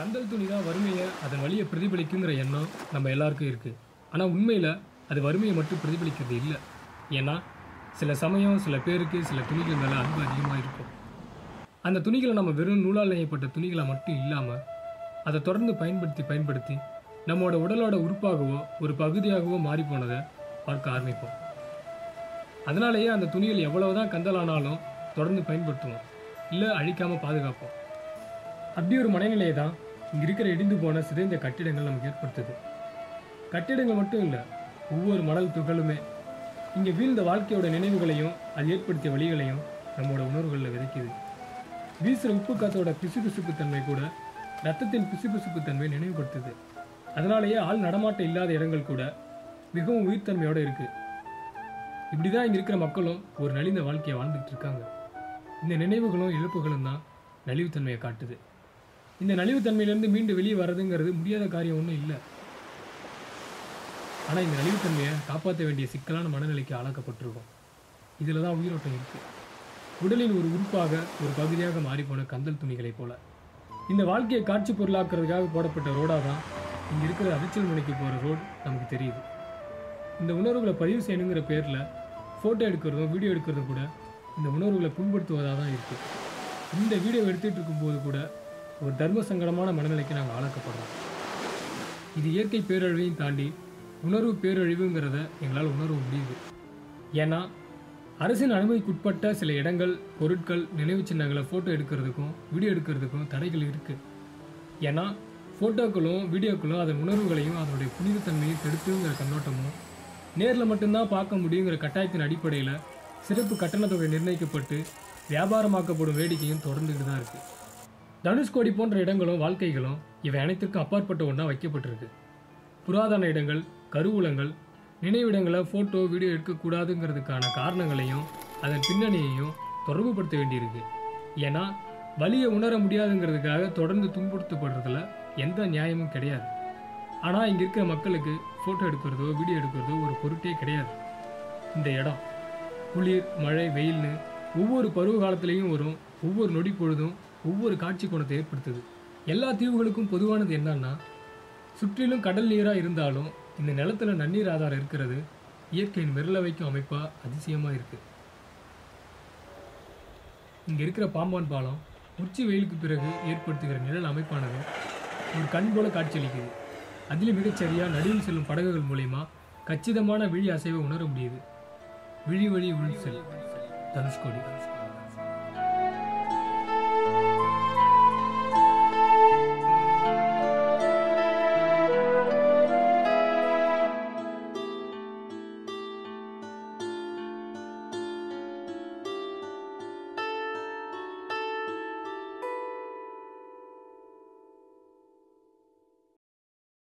கந்தல் துணி தான் வறுமையை அதன் வழியை பிரதிபலிக்குங்கிற எண்ணம் நம்ம எல்லாருக்கும் இருக்குது ஆனால் உண்மையில் அது வறுமையை மட்டும் பிரதிபலிக்கிறது இல்லை. ஏன்னா சில சமயம் சில பேருக்கு சில துணிகள் மேலே அன்பு அதிகமாக இருக்கும். அந்த துணிகளை நம்ம வெறும் நூலால் நெய்யப்பட்ட துணிகளை மட்டும் இல்லாமல் அதை தொடர்ந்து பயன்படுத்தி பயன்படுத்தி நம்மளோட உடலோட உறுப்பாகவோ ஒரு பகுதியாகவோ மாறி போனதை பார்க்க ஆரம்பிப்போம். அதனாலேயே அந்த துணிகள் எவ்வளவுதான் கந்தலானாலும் தொடர்ந்து பயன்படுத்துவோம். இல்லை அழிக்காமல் பாதுகாப்போம். அப்படி ஒரு மனநிலையை தான் இங்கே இருக்கிற இடிந்து போன சிதைந்த கட்டிடங்கள் நமக்கு ஏற்படுத்துது. கட்டிடங்கள் மட்டும் இல்லை ஒவ்வொரு மணல் துகளுமே இங்கே வீழ்ந்த வாழ்க்கையோட நினைவுகளையும் அது ஏற்படுத்திய வழிகளையும் நம்மளோட உணர்வுகளில் விதைக்குது. வீசுகிற உப்பு காத்தோட பிசுபிசுப்பு தன்மை கூட ரத்தத்தின் பிசுபிசுப்பு தன்மை நினைவுபடுத்துது. அதனாலேயே ஆள் நடமாட்டம் இல்லாத இடங்கள் கூட மிகவும் உயிர்த்தன்மையோடு இருக்குது இப்படி தான் இங்கே இருக்கிற மக்களும் ஒரு நலிந்த வாழ்க்கையை வாழ்ந்துட்டு இருக்காங்க. இந்த நினைவுகளும் இழப்புகளும் தான் நலிவுத்தன்மையை காட்டுது. இந்த நலிவுத்தன்மையிலேருந்து மீண்டு வெளியே வர்றதுங்கிறது முடியாத காரியம் ஒன்றும் இல்லை. ஆனால் இந்த நலிவுத்தன்மையை காப்பாற்ற வேண்டிய சிக்கலான மனநிலைக்கு ஆளாக்கப்பட்டிருக்கோம். இதில் தான் உயிரோட்டம் இருக்குது உடலின் ஒரு உறுப்பாக ஒரு பகுதியாக மாறிப்போன கந்தல் துணிகளைப் போல. இந்த வாழ்க்கையை காட்சி பொருளாக்குறதுக்காக போடப்பட்ட ரோடாக தான் இங்கே இருக்கிற அரிச்சல் முனைக்கு போகிற ரோடு நமக்கு தெரியுது. இந்த உணர்வுகளை பதிவு செய்யணுங்கிற பேரில் ஃபோட்டோ எடுக்கிறதும் வீடியோ எடுக்கிறதும் கூட இந்த உணர்வுகளை புண்படுத்துவதாக தான் இருக்குது இந்த வீடியோ எடுத்துகிட்டு இருக்கும்போது கூட ஒரு தர்ம சங்கடமான மனநிலைக்கு நாங்கள் ஆளாக்கப்படுறோம். இது இயற்கை பேரழிவையும் தாண்டி உணர்வு பேரழிவுங்கிறத எங்களால் உணர முடியுது. ஏன்னா அரசின் அனுமதிக்குட்பட்ட சில இடங்கள் பொருட்கள் நினைவு சின்னங்களை ஃபோட்டோ எடுக்கிறதுக்கும் வீடியோ எடுக்கிறதுக்கும் தடைகள் இருக்குது ஏன்னா ஃபோட்டோக்களும் வீடியோக்களும் அதன் உணர்வுகளையும் அதனுடைய புனிதத்தன்மையும் கெடுத்துங்கிற கண்ணோட்டமும் நேரில் மட்டும்தான் பார்க்க முடியுங்கிற கட்டாயத்தின் அடிப்படையில் சிறப்பு கட்டணத்தொகை நிர்ணயிக்கப்பட்டு வியாபாரமாக்கப்படும் வேடிக்கையும் தொடர்ந்துக்கிட்டு தான் இருக்குது தனுஷ்கோடி போன்ற இடங்களும் வாழ்க்கைகளும் இவை அனைத்திற்கும் அப்பாற்பட்ட ஒன்றா வைக்கப்பட்டிருக்கு. புராதன இடங்கள் கருவூலங்கள் நினைவிடங்களை ஃபோட்டோ வீடியோ எடுக்கக்கூடாதுங்கிறதுக்கான காரணங்களையும் அதன் பின்னணியையும் தொடர்புபடுத்த வேண்டியிருக்கு. ஏன்னா வலியை உணர முடியாதுங்கிறதுக்காக தொடர்ந்து துன்புறுத்தப்படுறதுல எந்த நியாயமும் கிடையாது. ஆனால் இங்கே இருக்கிற மக்களுக்கு ஃபோட்டோ எடுக்கிறதோ வீடியோ எடுக்கிறதோ ஒரு பொருட்டே கிடையாது. இந்த இடம் குளிர் மழை வெயில்னு ஒவ்வொரு பருவ காலத்துலேயும் வரும் ஒவ்வொரு நொடி பொழுதும் ஒவ்வொரு காட்சி கோணத்தை ஏற்படுத்துது. எல்லா தீவுகளுக்கும் பொதுவானது என்னன்னா சுற்றிலும் கடல் நீராக இருந்தாலும் இந்த நிலத்துல நன்னீர் ஆதாரம் இருக்கிறது இயற்கையின் விரல வைக்கும் அமைப்பாக அதிசயமாக இருக்குது இங்கே இருக்கிற பாம்பான் பாலம் உச்சி வெயிலுக்கு பிறகு ஏற்படுத்துகிற நிழல் அமைப்பானது ஒரு கண் போல காட்சியளிக்குது. அதிலும் மிகச்சரியாக நடுவில் செல்லும் படகுகள் மூலயமா கச்சிதமான விழி அசைவை உணர முடியுது. விழி வழி உள் செல் தனுஷ்கோடி.